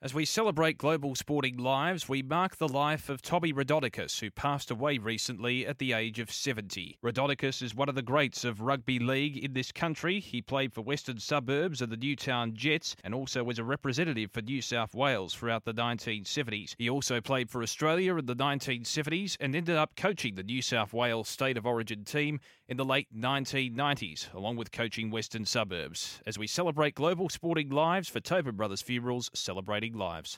As we celebrate global sporting lives, we mark the life of Tommy Raudonikis, who passed away recently at the age of 70. Raudonikis is one of the greats of rugby league in this country. He played for Western Suburbs and the Newtown Jets, and also was a representative for New South Wales throughout the 1970s. He also played for Australia in the 1970s and ended up coaching the New South Wales State of Origin team in the late 1990s, along with coaching Western Suburbs. As we celebrate global sporting lives for Tobin Brothers Funerals, celebrating lives.